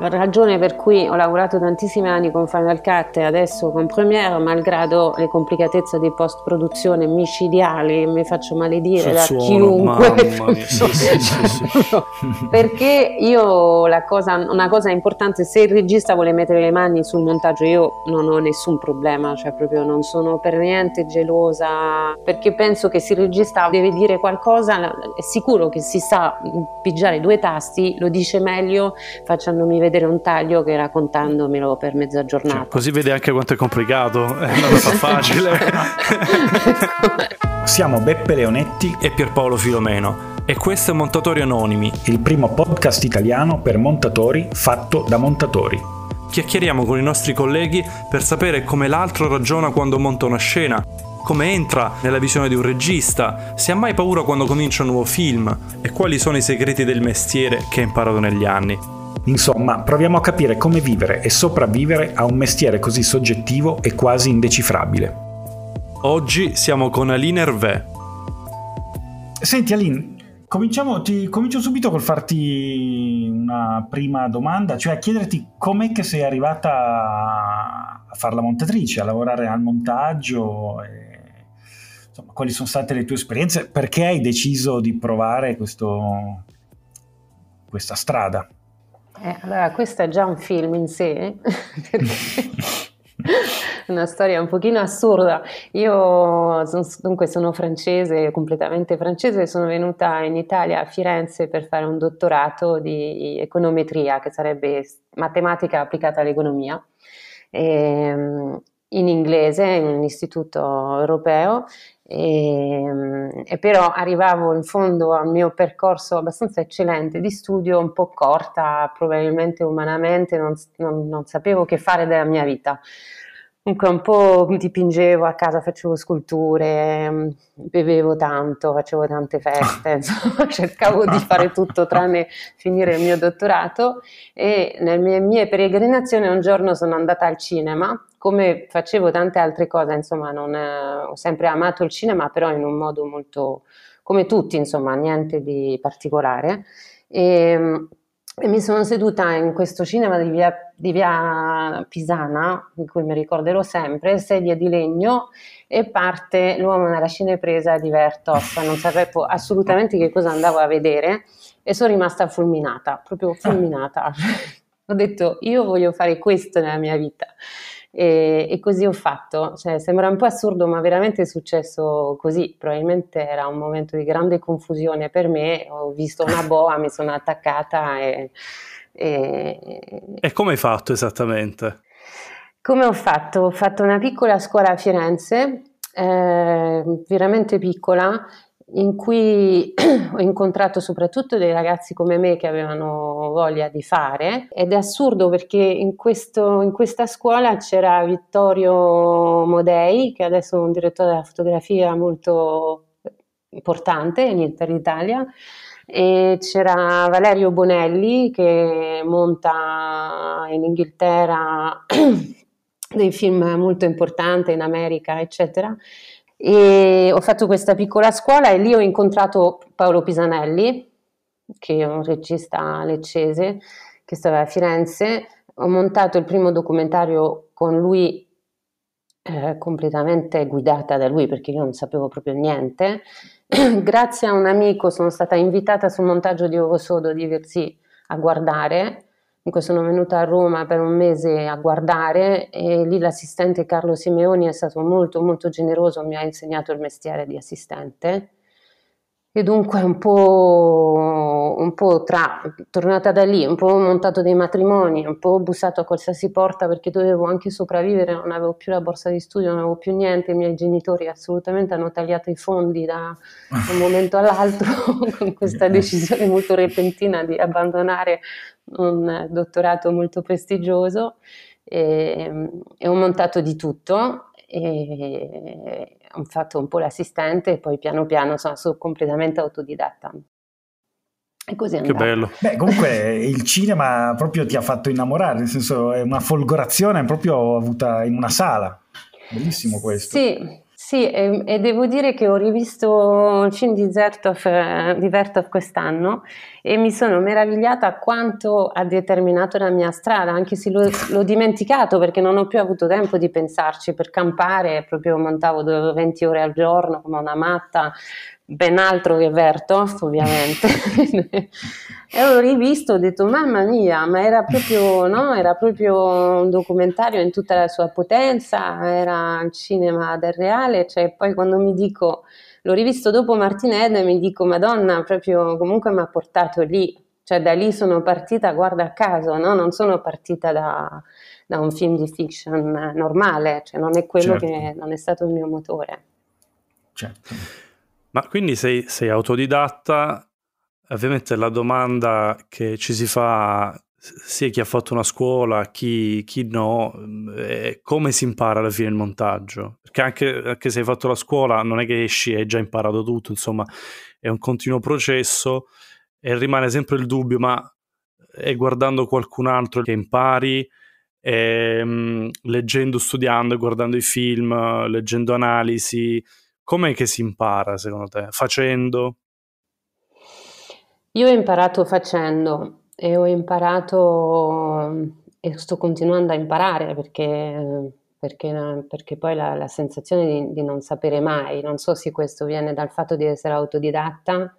La ragione per cui ho lavorato tantissimi anni con Final Cut e adesso con Premiere, malgrado le complicatezze di post-produzione micidiali, mi faccio maledire da chiunque. sì, sì, sì, Perché io la cosa, una cosa importante, se il regista vuole mettere le mani sul montaggio, io non ho nessun problema, cioè proprio non sono per niente gelosa, perché penso che se il regista deve dire qualcosa, è sicuro che si sa pigiare due tasti, lo dice meglio facendomi vedere vedere un taglio che raccontandomelo per mezza giornata. Cioè, così vede anche quanto è complicato, eh, non lo fa facile. Siamo Beppe Leonetti e Pierpaolo Filomeno e questo è Montatori Anonimi, il primo podcast italiano per montatori fatto da montatori. Chiacchieriamo con i nostri colleghi per sapere come l'altro ragiona quando monta una scena, come entra nella visione di un regista, se ha mai paura quando comincia un nuovo film e quali sono i segreti del mestiere che ha imparato negli anni. Insomma, proviamo a capire come vivere e sopravvivere a un mestiere così soggettivo e quasi indecifrabile. Oggi siamo con Aline Hervé. Senti Aline, cominciamo, ti, comincio subito col farti una prima domanda, cioè a chiederti com'è che sei arrivata a fare la montatrice, a lavorare al montaggio, e, insomma, quali sono state le tue esperienze, perché hai deciso di provare questo, questa strada? Eh, allora, questo è già un film in sé, una storia un pochino assurda. Io son, dunque sono francese, completamente francese, sono venuta in Italia a Firenze per fare un dottorato di econometria, che sarebbe matematica applicata all'economia. E, ehm, in inglese in un istituto europeo e, e, però arrivavo in fondo al mio percorso abbastanza eccellente di studio, un po' corta, probabilmente umanamente, non, non, non sapevo che fare della mia vita. Comunque un po' dipingevo a casa, facevo sculture, bevevo tanto, facevo tante feste, insomma cercavo di fare tutto tranne finire il mio dottorato e nelle mie, mie peregrinazioni un giorno sono andata al cinema, come facevo tante altre cose, insomma non, eh, ho sempre amato il cinema però in un modo molto, come tutti insomma, niente di particolare. E, e mi sono seduta in questo cinema di via, di via, Pisana, di cui mi ricorderò sempre, sedia di legno e parte l'uomo nella cinepresa di Vertos. Non sapevo assolutamente che cosa andavo a vedere e sono rimasta fulminata, proprio fulminata. Ho detto io voglio fare questo nella mia vita. E, e, così ho fatto. Cioè, sembra un po' assurdo, ma veramente è successo così. Probabilmente era un momento di grande confusione per me. Ho visto una boa, mi sono attaccata e. E, e come hai fatto esattamente? Come ho fatto? Ho fatto una piccola scuola a Firenze, eh, veramente piccola, in cui ho incontrato soprattutto dei ragazzi come me che avevano voglia di fare. Ed è assurdo perché in, questo, in questa scuola c'era Vittorio Modei che adesso è un direttore della fotografia molto importante per l'Italia. E c'era Valerio Bonelli che monta in Inghilterra dei film molto importanti in America eccetera e ho fatto questa piccola scuola e lì ho incontrato Paolo Pisanelli, che è un regista leccese che stava a Firenze. Ho montato il primo documentario con lui eh, completamente guidata da lui perché io non sapevo proprio niente. Grazie a un amico sono stata invitata sul montaggio di Ovo Sodo di Versi a guardare Dunque sono venuta a Roma per un mese a guardare e lì l'assistente Carlo Simeoni è stato molto molto generoso, mi ha insegnato il mestiere di assistente e dunque un po', un po' tra, tornata da lì, un po' montato dei matrimoni, un po' bussato a qualsiasi porta perché dovevo anche sopravvivere, non avevo più la borsa di studio, non avevo più niente, i miei genitori assolutamente hanno tagliato i fondi da un momento all'altro con questa decisione molto repentina di abbandonare un dottorato molto prestigioso. E, e ho montato di tutto e ho fatto un po' l'assistente e poi piano piano sono, sono completamente autodidatta. E così è Che bello. Beh, comunque il cinema proprio ti ha fatto innamorare, nel senso è una folgorazione proprio avuta in una sala. Bellissimo questo. Sì, Sì, e, e, devo dire che ho rivisto il film di Zertov, eh, di Vertov quest'anno e mi sono meravigliata quanto ha determinato la mia strada, anche se l'ho, l'ho, dimenticato perché non ho più avuto tempo di pensarci. Per campare proprio montavo 20 ore al giorno come una matta, ben altro che Vertov ovviamente. e ho rivisto, ho detto mamma mia, ma era proprio, no? era proprio un documentario in tutta la sua potenza, era il cinema del reale, cioè poi quando mi dico, l'ho rivisto dopo Martined e mi dico madonna, proprio comunque mi ha portato lì, cioè da lì sono partita, guarda a caso, no? non sono partita da, da, un film di fiction normale, cioè non è quello certo. che non è stato il mio motore. Certo. Ma quindi sei, sei autodidatta? Ovviamente la domanda che ci si fa sia chi ha fatto una scuola, chi, chi no, come si impara alla fine il montaggio. Perché anche, anche, se hai fatto la scuola non è che esci e hai già imparato tutto, insomma è un continuo processo e rimane sempre il dubbio, ma è guardando qualcun altro che impari, è, um, leggendo, studiando, guardando i film, leggendo analisi, Com'è che si impara secondo te? Facendo? Io ho imparato facendo e ho imparato e sto continuando a imparare perché, perché, perché poi la, la sensazione di, di, non sapere mai, non so se questo viene dal fatto di essere autodidatta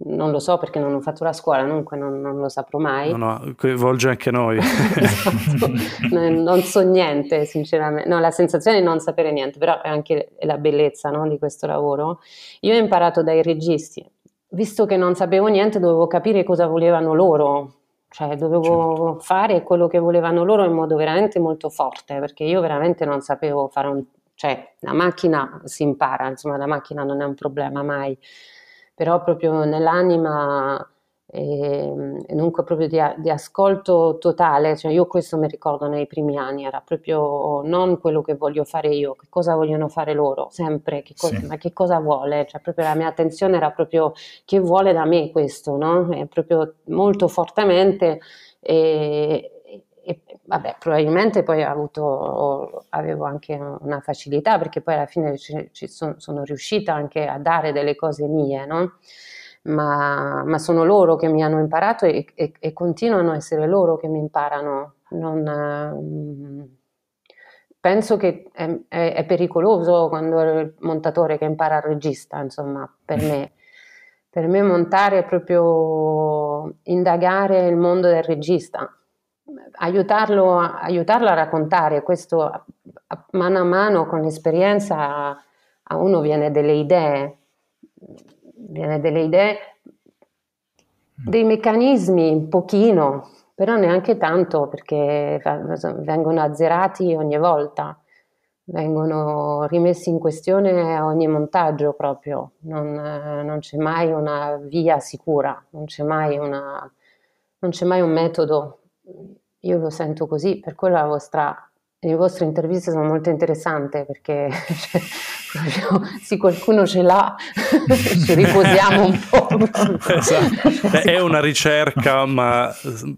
non lo so perché non ho fatto la scuola, dunque non, non lo saprò mai. No, no, coinvolge anche noi. esatto. non, so niente, sinceramente. No, la sensazione di non sapere niente, però è anche la bellezza no, di questo lavoro. Io ho imparato dai registi. Visto che non sapevo niente, dovevo capire cosa volevano loro. Cioè, dovevo certo. fare quello che volevano loro in modo veramente molto forte, perché io veramente non sapevo fare un... Cioè, la macchina si impara, insomma, la macchina non è un problema mai però proprio nell'anima e, e dunque proprio di, di, ascolto totale, cioè io questo mi ricordo nei primi anni, era proprio non quello che voglio fare io, che cosa vogliono fare loro, sempre, che cosa, sì. ma che cosa vuole, cioè proprio la mia attenzione era proprio che vuole da me questo, no? E proprio molto fortemente e, e vabbè, probabilmente poi avuto, avevo anche una facilità perché poi alla fine ci, ci son, sono riuscita anche a dare delle cose mie, no? ma, ma, sono loro che mi hanno imparato e, e, e continuano a essere loro che mi imparano. Non, eh, penso che è, è, è, pericoloso quando è il montatore che impara il regista, insomma, per me. Per me montare è proprio indagare il mondo del regista, aiutarlo aiutarlo a raccontare. Questo mano a mano con l'esperienza a uno viene delle idee, viene delle idee, dei meccanismi un pochino, però neanche tanto perché vengono azzerati ogni volta, vengono rimessi in questione a ogni montaggio proprio, non, non c'è mai una via sicura, non c'è mai, una, non c'è mai un metodo io lo sento così, per quello la vostra, le vostre interviste sono molto interessanti perché cioè, se qualcuno ce l'ha ci riposiamo un po'. esatto. È una ricerca, ma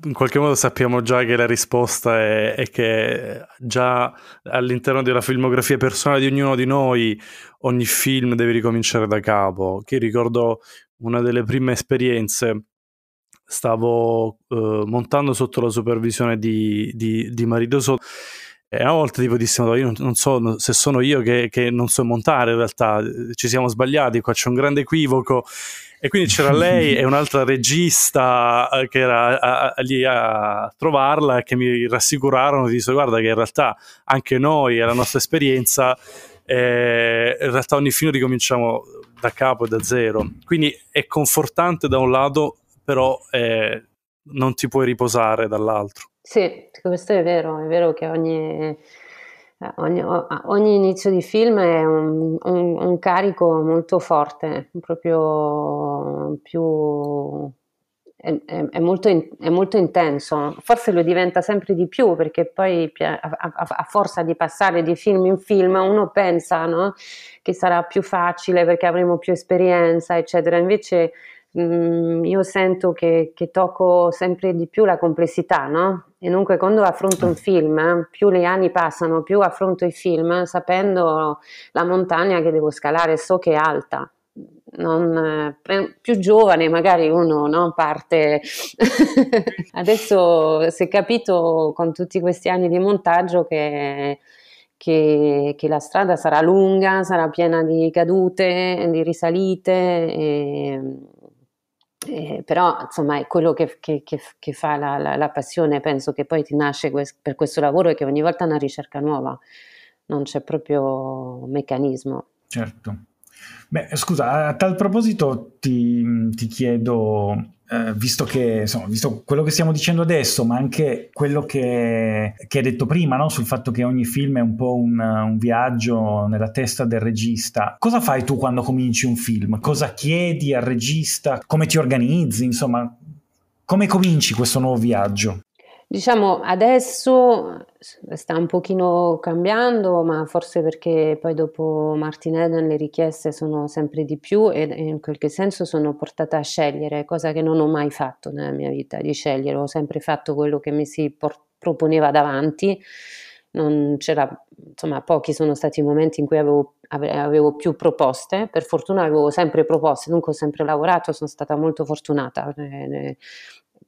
in qualche modo sappiamo già che la risposta è, è che già all'interno della filmografia personale di ognuno di noi ogni film deve ricominciare da capo. Che ricordo una delle prime esperienze stavo uh, montando sotto la supervisione di, di, di Marito Soto e a volte tipo dissi io non, non, so se sono io che, che, non so montare in realtà ci siamo sbagliati qua c'è un grande equivoco. E quindi c'era lei e un'altra regista eh, che era a, a, lì a trovarla e che mi rassicurarono di dire guarda che in realtà anche noi e la nostra esperienza eh, in realtà ogni film ricominciamo da capo e da zero. Quindi è confortante da un lato però eh, non ti puoi riposare dall'altro. Sì, questo è vero, è vero che ogni, ogni, ogni inizio di film è un, un, un, carico molto forte, proprio più... È, è, è, molto in, è, molto intenso, forse lo diventa sempre di più perché poi a, a, a forza di passare di film in film uno pensa no, che sarà più facile perché avremo più esperienza, eccetera. Invece mm, io sento che, che, tocco sempre di più la complessità, no? E dunque quando affronto un film, più gli anni passano, più affronto i film sapendo la montagna che devo scalare, so che è alta. Non, più giovane magari uno no, parte adesso si è capito con tutti questi anni di montaggio che che, che, la strada sarà lunga, sarà piena di cadute, di risalite, e, e, però insomma è quello che, che, che fa la, la, la, passione, penso che poi ti nasce quest, per questo lavoro e che ogni volta è una ricerca nuova, non c'è proprio meccanismo. Certo. Beh, scusa, a tal proposito ti, ti chiedo eh, visto che insomma, visto quello che stiamo dicendo adesso, ma anche quello che, che hai detto prima, no? sul fatto che ogni film è un po' un, un, viaggio nella testa del regista, cosa fai tu quando cominci un film? Cosa chiedi al regista? Come ti organizzi? Insomma, come cominci questo nuovo viaggio? Diciamo adesso sta un pochino cambiando, ma forse perché poi dopo Martin Eden le richieste sono sempre di più e in qualche senso sono portata a scegliere, cosa che non ho mai fatto nella mia vita, di scegliere, ho sempre fatto quello che mi si por- proponeva davanti, non c'era, insomma pochi sono stati i momenti in cui avevo, avevo più proposte, per fortuna avevo sempre proposte, dunque ho sempre lavorato, sono stata molto fortunata. Eh,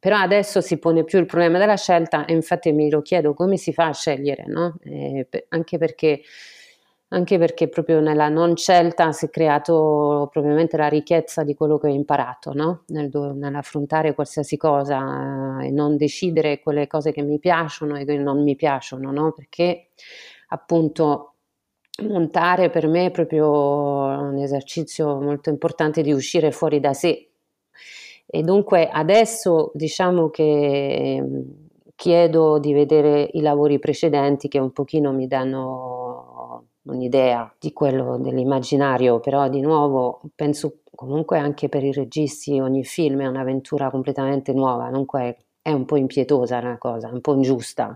però adesso si pone più il problema della scelta e infatti mi lo chiedo come si fa a scegliere, no? eh, anche, perché, anche perché proprio nella non scelta si è creato probabilmente la ricchezza di quello che ho imparato, no? Nel, nell'affrontare qualsiasi cosa eh, e non decidere quelle cose che mi piacciono e che non mi piacciono, no? perché appunto montare per me è proprio un esercizio molto importante di uscire fuori da sé e dunque adesso diciamo che ehm, chiedo di vedere i lavori precedenti che un pochino mi danno un'idea di quello dell'immaginario, però di nuovo penso comunque anche per i registi ogni film è un'avventura completamente nuova, dunque è un po' impietosa una cosa, un po' ingiusta.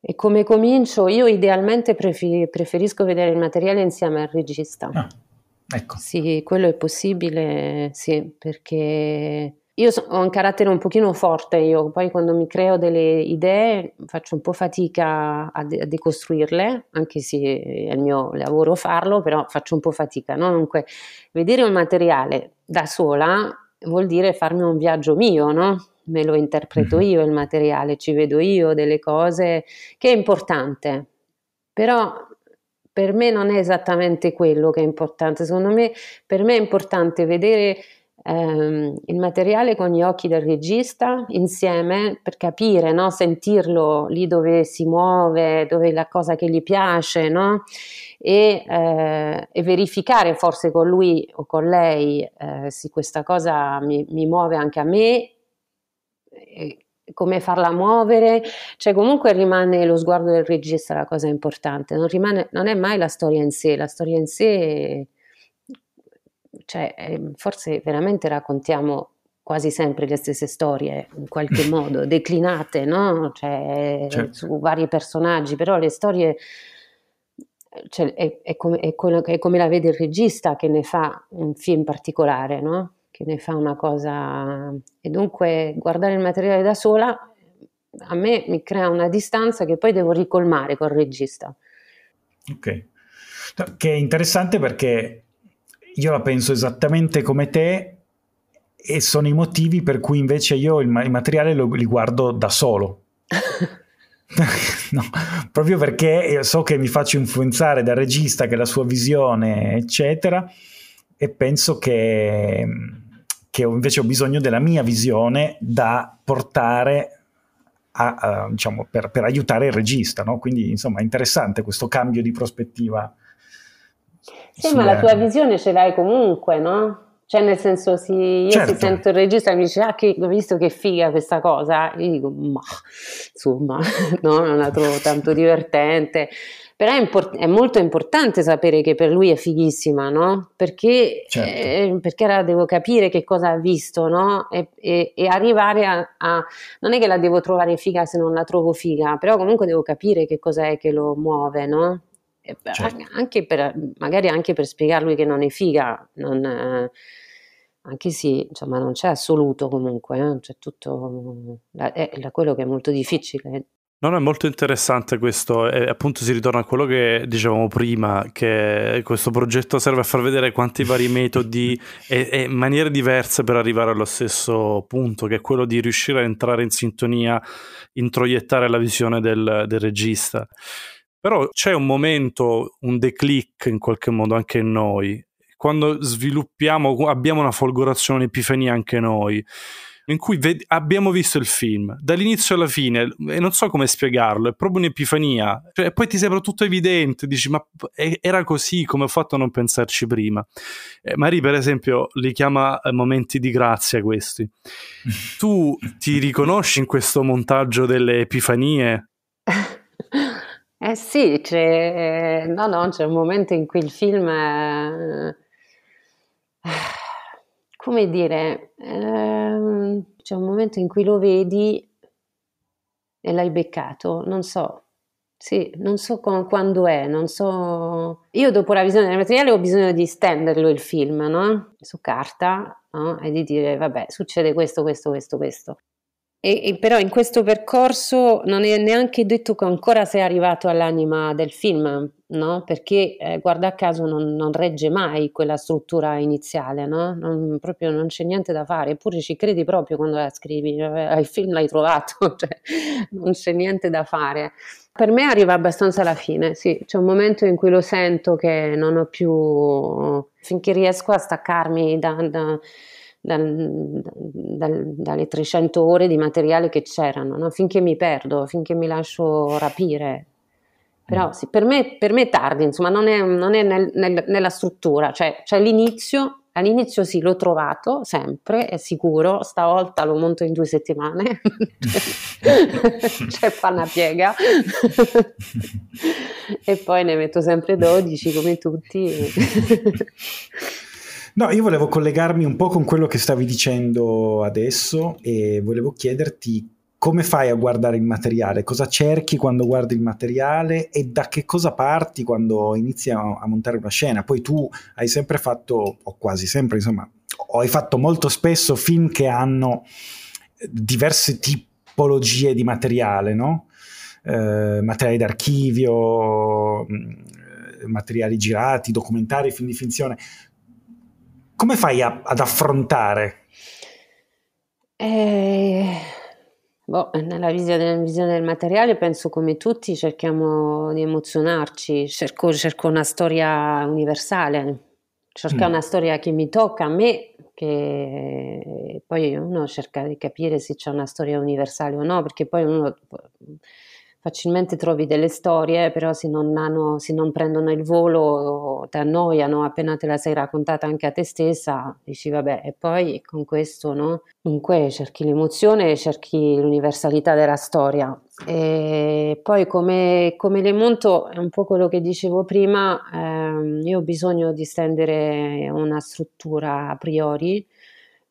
E come comincio? Io idealmente preferisco vedere il materiale insieme al regista. Ah, ecco. Sì, quello è possibile, sì, perché io so, ho un carattere un pochino forte, io poi quando mi creo delle idee faccio un po' fatica a, de- a decostruirle, anche se è il mio lavoro farlo, però faccio un po' fatica. No? Dunque, vedere un materiale da sola vuol dire farmi un viaggio mio, no? Me lo interpreto mm-hmm. io il materiale, ci vedo io delle cose che è importante. Però per me non è esattamente quello che è importante. Secondo me, per me è importante vedere ehm, il materiale con gli occhi del regista insieme per capire, no? sentirlo lì dove si muove, dove è la cosa che gli piace, no? e, eh, e, verificare forse con lui o con lei eh, se questa cosa mi, mi muove anche a me come farla muovere, cioè comunque rimane lo sguardo del regista la cosa importante, non, rimane, non è mai la storia in sé, la storia in sé cioè, ehm, forse veramente raccontiamo quasi sempre le stesse storie, in qualche modo, declinate, no? Cioè, certo. su vari personaggi, però le storie... Cioè, è, è, come, è, quello, è, come, la vede il regista che ne fa un film particolare, no? Che ne fa una cosa... E dunque guardare il materiale da sola a me mi crea una distanza che poi devo ricolmare col regista. Ok. Che è interessante perché io la penso esattamente come te e sono i motivi per cui invece io il, materiale lo, li guardo da solo. no, proprio perché so che mi faccio influenzare dal regista, che la sua visione, eccetera, e penso che, che invece ho bisogno della mia visione da portare a, a, diciamo, per, per, aiutare il regista. No? Quindi, insomma, è interessante questo cambio di prospettiva sì, ma la tua visione ce l'hai comunque, no? Cioè, nel senso, sì, io certo. se sento il regista e mi dice, ah, che, ho visto che figa questa cosa, io dico, ma, insomma, no, non la trovo tanto divertente. Però è, import- è, molto importante sapere che per lui è fighissima, no? Perché, certo. eh, perché ora devo capire che cosa ha visto, no? E, e, e arrivare a, a, Non è che la devo trovare figa se non la trovo figa, però comunque devo capire che cos'è che lo muove, no? Certo. Anche per, magari anche per spiegargli che non è figa, non, anche sì, insomma non c'è assoluto comunque, eh? c'è tutto, è, è quello che è molto difficile, No, no, è molto interessante questo e appunto si ritorna a quello che dicevamo prima, che questo progetto serve a far vedere quanti vari metodi e, e, maniere diverse per arrivare allo stesso punto, che è quello di riuscire a entrare in sintonia, introiettare la visione del, del regista. Però c'è un momento, un declic in qualche modo anche in noi, quando sviluppiamo, abbiamo una folgorazione, un'epifania anche noi in cui ved- abbiamo visto il film dall'inizio alla fine e non so come spiegarlo, è proprio un'epifania. Cioè, poi ti sembra tutto evidente, dici ma era così come ho fatto a non pensarci prima. Eh, Marie, per esempio, li chiama eh, momenti di grazia questi. tu ti riconosci in questo montaggio delle epifanie? Eh sì, c'è, no, no, c'è un momento in cui il film... È come dire, ehm, c'è un momento in cui lo vedi e l'hai beccato, non so, sì, non so con, quando è, non so... Io dopo la visione del materiale ho bisogno di stenderlo il film, no? Su carta, no? E di dire, vabbè, succede questo, questo, questo, questo. E, e, però in questo percorso non è neanche detto che ancora sei arrivato all'anima del film, no? Perché eh, guarda caso non, non, regge mai quella struttura iniziale, no? Non, proprio non c'è niente da fare, eppure ci credi proprio quando la scrivi, eh, il film l'hai trovato, cioè, non c'è niente da fare. Per me arriva abbastanza alla fine, sì, c'è un momento in cui lo sento che non ho più, finché riesco a staccarmi da, da dal, dal, dalle 300 ore di materiale che c'erano, no? finché mi perdo, finché mi lascio rapire. Però mm. sì, per, me, per me è tardi, insomma, non è, non è nel, nel, nella struttura, cioè c'è l'inizio, all'inizio sì, l'ho trovato sempre, è sicuro, stavolta lo monto in due settimane, c'è panna piega, e poi ne metto sempre 12 come tutti. No, io volevo collegarmi un po' con quello che stavi dicendo adesso e volevo chiederti come fai a guardare il materiale, cosa cerchi quando guardi il materiale e da che cosa parti quando inizi a, a montare una scena. Poi tu hai sempre fatto, o quasi sempre, insomma, hai fatto molto spesso film che hanno diverse tipologie di materiale, no? Eh, materiali d'archivio, mm, materiali girati, documentari, film di finzione come fai a, ad affrontare? Eh, boh, nella visione, visione, del materiale penso come tutti cerchiamo di emozionarci, cerco, cerco una storia universale, cerco mm. una storia che mi tocca a me, che poi uno cerca di capire se c'è una storia universale o no, perché poi uno facilmente trovi delle storie, però se non, hanno, se non prendono il volo ti annoiano appena te la sei raccontata anche a te stessa, dici vabbè, e poi con questo, no? Dunque cerchi l'emozione, cerchi l'universalità della storia. E poi come, come le monto è un po' quello che dicevo prima, ehm, io ho bisogno di stendere una struttura a priori,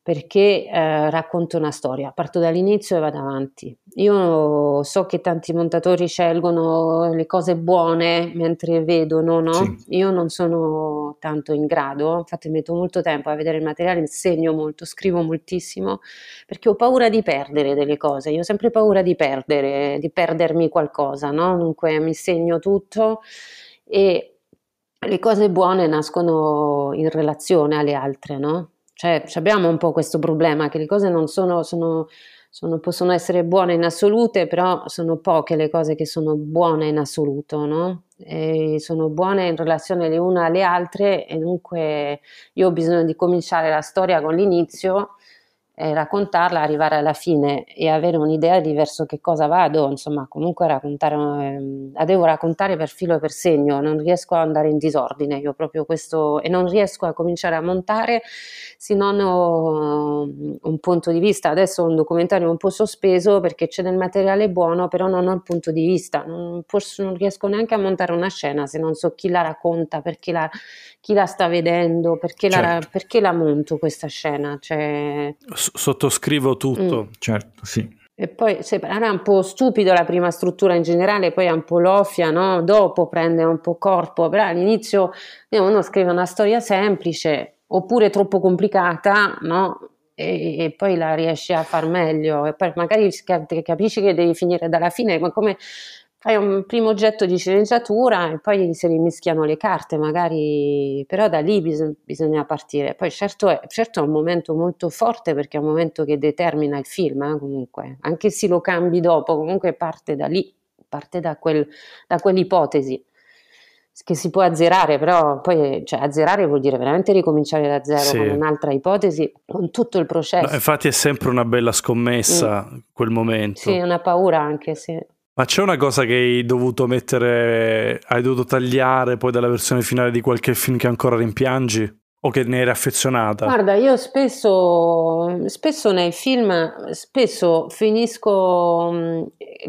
perché eh, racconto una storia, parto dall'inizio e vado avanti. Io so che tanti montatori scelgono le cose buone mentre vedono, no? Sì. Io non sono tanto in grado, infatti metto molto tempo a vedere il materiale, insegno molto, scrivo moltissimo, perché ho paura di perdere delle cose, io ho sempre paura di perdere, di perdermi qualcosa, no? Dunque mi segno tutto e le cose buone nascono in relazione alle altre, no? Cioè abbiamo un po' questo problema che le cose non sono, sono, sono, possono essere buone in assolute, però sono poche le cose che sono buone in assoluto, no? E sono buone in relazione le une alle altre e dunque io ho bisogno di cominciare la storia con l'inizio eh, raccontarla, arrivare alla fine e avere un'idea di verso che cosa vado, insomma, comunque raccontare, eh, la devo raccontare per filo e per segno, non riesco ad andare in disordine, io proprio questo, e non riesco a cominciare a montare se non ho un punto di vista. Adesso ho un documentario un po' sospeso perché c'è del materiale buono, però non ho il punto di vista, non, forse non riesco neanche a montare una scena se non so chi la racconta, perché la, chi la sta vedendo, perché, certo. la, perché la monto questa scena. Cioè... Sottoscrivo tutto, mm. certo, sì. E poi era un po' stupido la prima struttura in generale, poi è un po' loffia, no? dopo prende un po' corpo, però all'inizio uno scrive una storia semplice oppure troppo complicata, no? E, e, poi la riesci a far meglio e poi magari capisci che devi finire dalla fine, ma come fai un primo oggetto di sceneggiatura e poi si rimischiano le carte, magari, però da lì bis- bisogna partire. Poi certo è, certo è, un momento molto forte perché è un momento che determina il film, eh, comunque, anche se lo cambi dopo, comunque parte da lì, parte da, quel, da quell'ipotesi che si può azzerare, però poi cioè, azzerare vuol dire veramente ricominciare da zero sì. con un'altra ipotesi, con tutto il processo. No, infatti è sempre una bella scommessa mm. quel momento. Sì, una paura anche, sì. Ma c'è una cosa che hai dovuto mettere, hai dovuto tagliare poi dalla versione finale di qualche film che ancora rimpiangi? O che ne eri affezionata? Guarda, io spesso, spesso nei film, spesso finisco mm,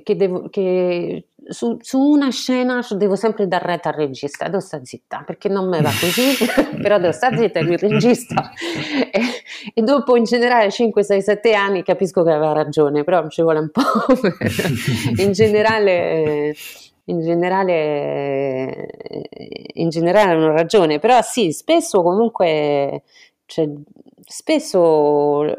che, devo, che su, su, una scena devo sempre dar retta al regista, devo stare zitta perché non me va così, però devo stare zitta il regista. E, e, dopo in generale 5, 6, 7 anni capisco che aveva ragione, però ci vuole un po', in generale... In generale, in generale hanno ragione, però sì, spesso comunque, cioè, spesso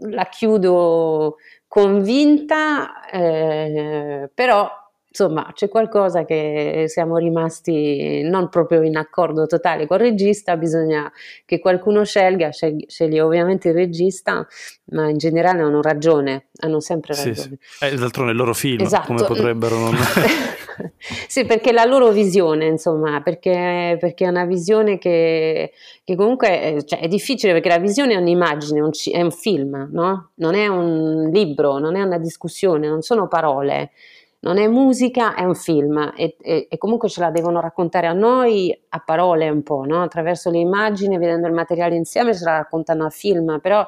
la chiudo convinta, eh, però insomma c'è qualcosa che siamo rimasti non proprio in accordo totale col regista, bisogna che qualcuno scelga, sceglie, sceglie ovviamente il regista, ma in generale hanno ragione, hanno sempre ragione. Sì, sì. Eh, d'altronde il loro film, esatto. come potrebbero non... sì, perché la loro visione, insomma, perché, perché è una visione che, che comunque eh, cioè, è difficile perché la visione è un'immagine, un, è un film, no? Non è un libro, non è una discussione, non sono parole non è musica, è un film e, e, e, comunque ce la devono raccontare a noi a parole un po', no? attraverso le immagini, vedendo il materiale insieme, ce la raccontano a film, però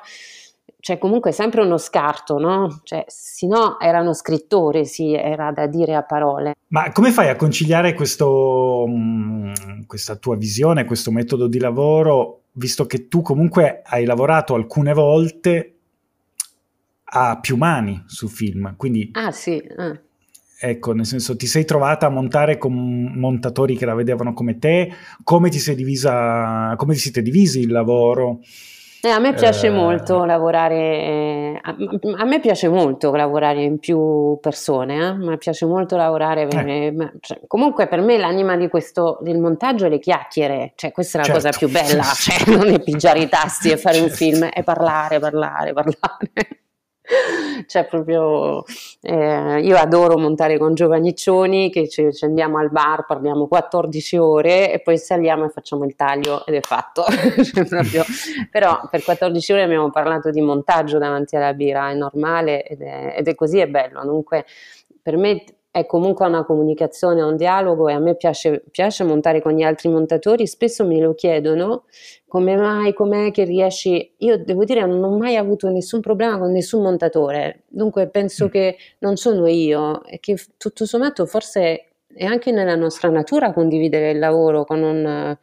c'è comunque sempre uno scarto, no? Cioè, se no erano scrittori, sì, era da dire a parole. Ma come fai a conciliare questo, mm, questa tua visione, questo metodo di lavoro, visto che tu comunque hai lavorato alcune volte a più mani su film, quindi... Ah sì, ah Ecco, nel senso, ti sei trovata a montare con montatori che la vedevano come te? Come ti sei divisa, come vi siete divisi il lavoro? Eh, a me piace eh... molto lavorare, a, a, me piace molto lavorare in più persone, eh? mi piace molto lavorare, eh. me, cioè, comunque per me l'anima di questo, del montaggio è le chiacchiere, cioè questa è la certo. cosa più bella, cioè, non è pigiare i tasti e fare certo. un film, è parlare, parlare, parlare cioè proprio eh, io adoro montare con giovaniccioni che ci, ci, andiamo al bar, parliamo 14 ore e poi saliamo e facciamo il taglio ed è fatto. cioè, proprio, però per 14 ore abbiamo parlato di montaggio davanti alla birra, è normale ed è, ed è così, è bello. Dunque per me è comunque una comunicazione, un dialogo e a me piace, piace, montare con gli altri montatori, spesso me lo chiedono come mai, com'è che riesci, io devo dire non ho mai avuto nessun problema con nessun montatore, dunque penso mm. che non sono io e che tutto sommato forse è anche nella nostra natura condividere il lavoro con un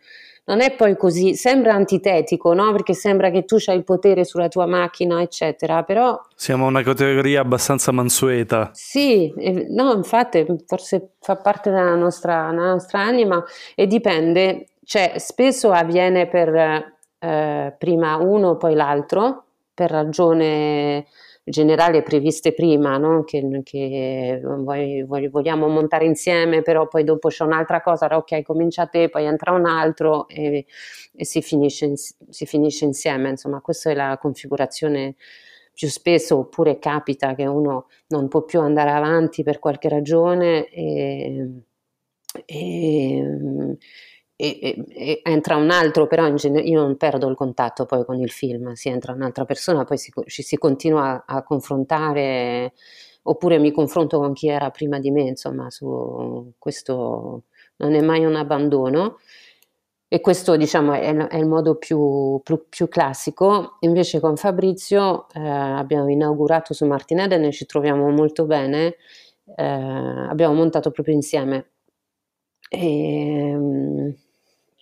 non è poi così, sembra antitetico, no? Perché sembra che tu hai il potere sulla tua macchina, eccetera, però... Siamo una categoria abbastanza mansueta. Sì, no, infatti forse fa parte della nostra, della nostra anima e dipende, cioè spesso avviene per eh, prima uno, poi l'altro, per ragione generale previste prima, no? che, che vogliamo montare insieme, però poi dopo c'è un'altra cosa, ok, comincia te, poi entra un altro e, e si, finisce, si, finisce, insieme. Insomma, questa è la configurazione più spesso, oppure capita che uno non può più andare avanti per qualche ragione e, e e, e, entra un altro, però gener- io non perdo il contatto poi con il film, si entra un'altra persona, poi si, ci si continua a, a, confrontare, oppure mi confronto con chi era prima di me, insomma, su questo non è mai un abbandono. E questo diciamo è, è il modo più, più, più, classico. Invece con Fabrizio eh, abbiamo inaugurato su Martin Eden e ci troviamo molto bene. Eh, abbiamo montato proprio insieme. E, ehm,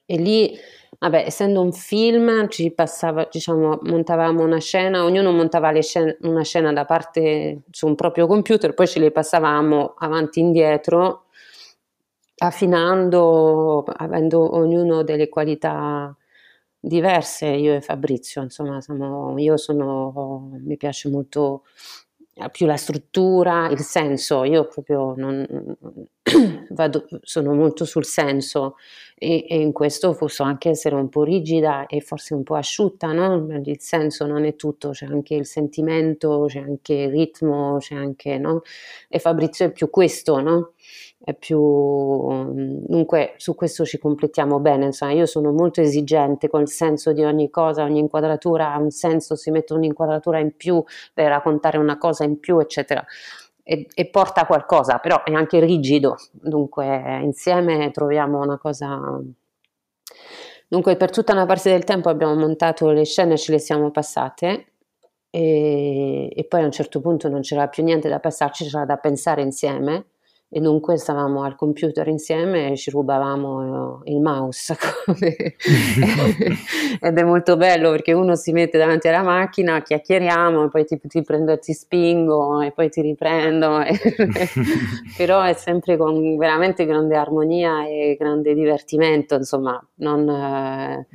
e lì, vabbè, essendo un film, ci passava, diciamo, montavamo una scena, ognuno montava scene, una scena da parte su un proprio computer, poi ce le passavamo avanti e indietro, affinando, avendo ognuno delle qualità diverse io e Fabrizio, insomma, siamo, io sono, mi piace molto più la struttura, il senso, io proprio non, vado, sono molto sul senso e, e, in questo posso anche essere un po' rigida e forse un po' asciutta, no? il senso non è tutto, c'è anche il sentimento, c'è anche il ritmo, c'è anche, no? e Fabrizio è più questo, no? È più dunque su questo ci completiamo bene insomma io sono molto esigente con il senso di ogni cosa ogni inquadratura ha un senso si mette un'inquadratura in più per raccontare una cosa in più eccetera e, e porta qualcosa però è anche rigido dunque insieme troviamo una cosa dunque per tutta una parte del tempo abbiamo montato le scene ce le siamo passate e, e poi a un certo punto non c'era più niente da passarci c'era da pensare insieme e dunque stavamo al computer insieme e ci rubavamo il mouse ed è molto bello perché uno si mette davanti alla macchina, chiacchieriamo e poi ti, ti prendo, ti spingo e poi ti riprendo. Però è sempre con veramente grande armonia e grande divertimento insomma non, eh,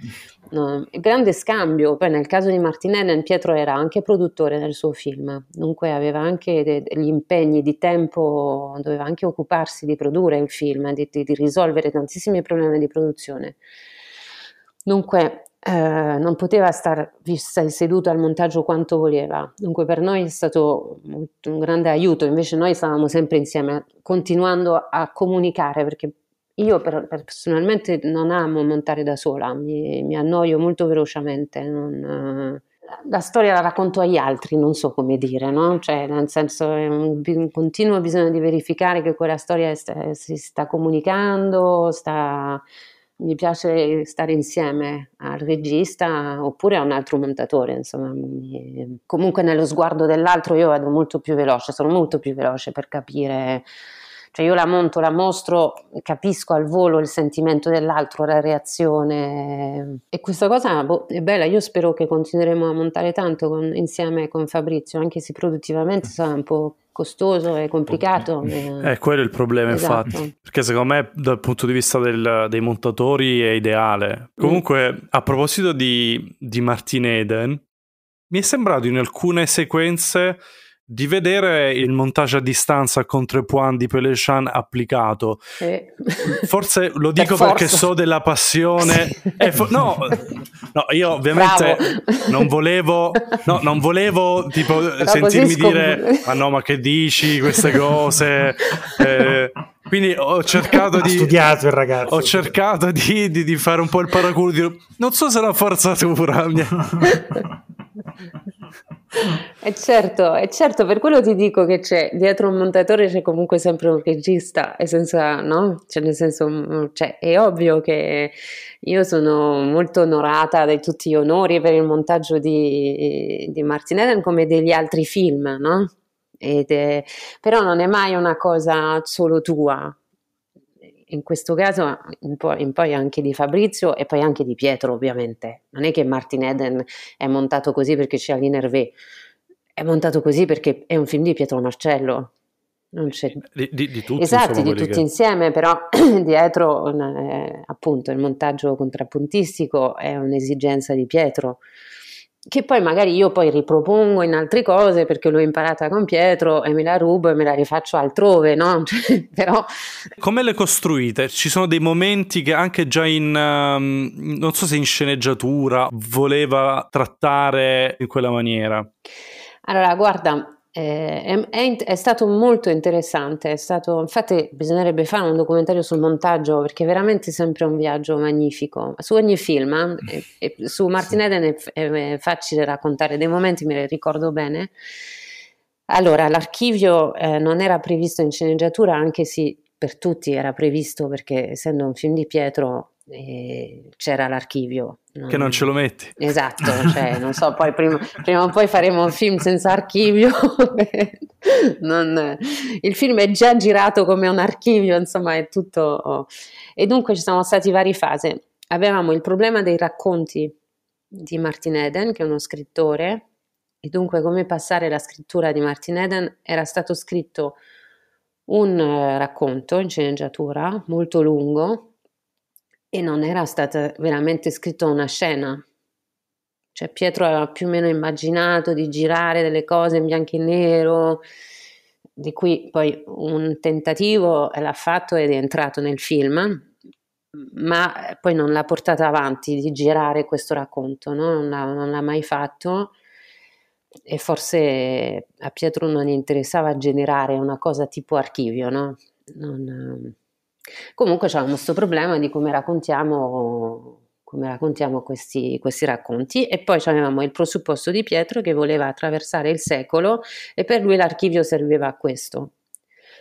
no, grande scambio. Poi nel caso di Martinelli, Pietro era anche produttore del suo film, dunque aveva anche degli impegni di tempo, doveva anche occuparsi di produrre il film, di, di, di risolvere tantissimi problemi di produzione. Dunque eh, non poteva stare seduto al montaggio quanto voleva, dunque per noi è stato un grande aiuto, invece noi stavamo sempre insieme, continuando a comunicare, perché io per, personalmente non amo montare da sola, mi, mi annoio molto velocemente. Non, la storia la racconto agli altri, non so come dire, no? Cioè, nel senso è un, un continuo bisogno di verificare che quella storia sta, si sta comunicando, sta, mi piace stare insieme al regista oppure a un altro montatore, insomma, comunque nello sguardo dell'altro io vado molto più veloce, sono molto più veloce per capire cioè io la monto, la mostro, capisco al volo il sentimento dell'altro, la reazione e questa cosa boh, è bella, io spero che continueremo a montare tanto con, insieme con Fabrizio, anche se produttivamente sarà un po' costoso e complicato. Eh, quello è il problema, esatto. infatti. Perché secondo me, dal punto di vista del, dei montatori, è ideale. Comunque, mm. a proposito di, di Martin Eden, mi è sembrato in alcune sequenze di vedere il montaggio a distanza con tre point di Pelechan applicato. Eh. Forse lo dico per perché so della passione. Sì. Fo- no, no, io ovviamente non volevo, no, non volevo tipo Però sentirmi dire: Ma no, ma che dici queste cose? Eh, quindi ho cercato di. Ha studiato il ragazzo. Ho cercato di, di, di fare un po' il paraculo. Di, non so se è una forzatura. E certo, è certo, per quello ti dico che c'è dietro un montatore c'è comunque sempre un regista, e senza, no? Cioè, nel senso, mm, cioè, è ovvio che io sono molto onorata di tutti gli onori per il montaggio di, di Martin Eden come degli altri film, no? È, però non è mai una cosa solo tua, in questo caso in poi, in poi, anche di Fabrizio e poi anche di Pietro ovviamente. Non è che Martin Eden è montato così perché c'è l'Inervé, è montato così perché è un film di Pietro Marcello. Non c'è... Di, di, di tutti, esatto, insomma, di tutti che... insieme, però dietro eh, appunto il montaggio contrappuntistico è un'esigenza di Pietro che poi magari io poi ripropongo in altre cose perché l'ho imparata con Pietro e me la rubo e me la rifaccio altrove, no? Però... Come le costruite? Ci sono dei momenti che anche già in, um, non so se in sceneggiatura, voleva trattare in quella maniera? Allora, guarda, eh, è, è, stato molto interessante, è stato, infatti bisognerebbe fare un documentario sul montaggio perché è veramente sempre un viaggio magnifico. Su ogni film, eh, eh, su Martin Eden è, è, facile raccontare dei momenti, me li ricordo bene. Allora, l'archivio eh, non era previsto in sceneggiatura, anche se per tutti era previsto perché essendo un film di Pietro c'era l'archivio. Non... Che non ce lo metti. Esatto, cioè, non so, poi prima, prima, o poi faremo un film senza archivio. non... il film è già girato come un archivio, insomma, è tutto... E dunque ci sono stati vari fasi. Avevamo il problema dei racconti di Martin Eden, che è uno scrittore, e dunque come passare la scrittura di Martin Eden era stato scritto un racconto in sceneggiatura molto lungo e non era stata veramente scritta una scena. Cioè Pietro aveva più o meno immaginato di girare delle cose in bianco e nero, di cui poi un tentativo l'ha fatto ed è entrato nel film, ma poi non l'ha portata avanti di girare questo racconto, no? non, l'ha, non, l'ha, mai fatto e forse a Pietro non gli interessava generare una cosa tipo archivio, no? Non, comunque c'è questo problema di come raccontiamo come raccontiamo questi, questi racconti. E poi avevamo il presupposto di Pietro che voleva attraversare il secolo e per lui l'archivio serviva a questo.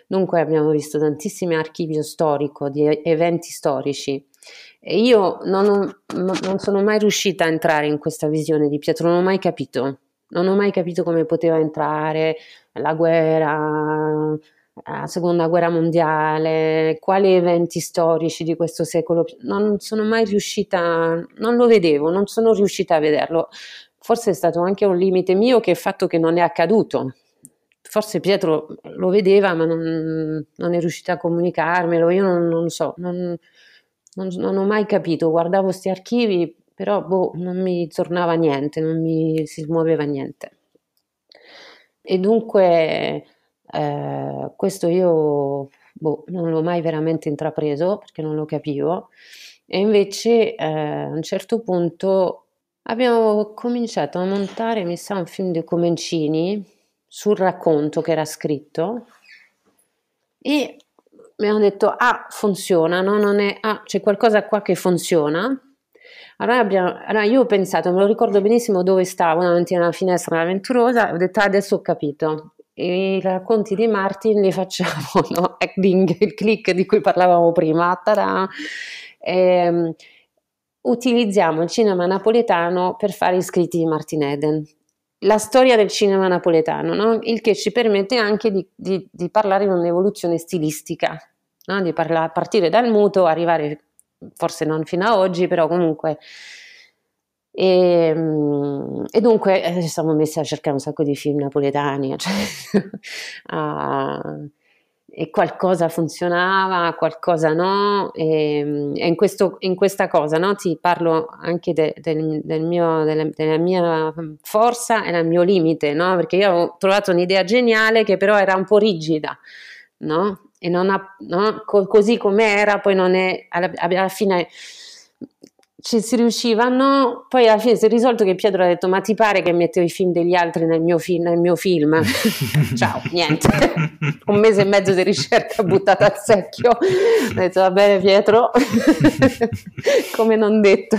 Dunque abbiamo visto tantissimi archivio storico di eventi storici. E io non, ho, non sono mai riuscita a entrare in questa visione di Pietro, non ho mai capito, non ho mai capito come poteva entrare la guerra, la seconda guerra mondiale, quali eventi storici di questo secolo, non sono mai riuscita, non lo vedevo, non sono riuscita a vederlo. Forse è stato anche un limite mio che il fatto che non è accaduto. Forse Pietro lo vedeva, ma non, non è riuscita a comunicarmelo. Io non, non so, non, non, ho mai capito. Guardavo questi archivi, però boh, non mi tornava niente, non mi si muoveva niente. E dunque eh, questo io boh, non l'ho mai veramente intrapreso perché non lo capivo. E invece eh, a un certo punto abbiamo cominciato a montare, mi sa, un film di Comencini sul racconto che era scritto. E mi hanno detto ah funziona, no? non è, ah, c'è qualcosa qua che funziona. Allora, abbiamo, allora, io ho pensato, me lo ricordo benissimo dove stavo davanti alla finestra dell'avventurosa, ho detto ah, adesso ho capito, i racconti di Martin li facciamo, no? Acting, il click di cui parlavamo prima, tada! E, ehm, utilizziamo il cinema napoletano per fare i scritti di Martin Eden. La storia del cinema napoletano, no? il che ci permette anche di, di, di parlare di un'evoluzione stilistica, no? di parla, partire dal muto, arrivare forse non fino a oggi, però comunque e, ehm, e, dunque eh, ci siamo messi a cercare un sacco di film napoletani, cioè, uh, e qualcosa funzionava, qualcosa no, e, e in, questo, in, questa cosa no, ti parlo anche de, del, del mio, della, della, mia forza e del mio limite, no? perché io ho trovato un'idea geniale che però era un po' rigida, no? e non ha, no? Co- così come era, poi non è, alla, alla fine ci si riuscivano, poi alla fine si è risolto che Pietro ha detto ma ti pare che mettevo i film degli altri nel mio, fi- nel mio film? Ciao, niente, un mese e mezzo di ricerca buttata al secchio, ho detto va bene Pietro, come non detto,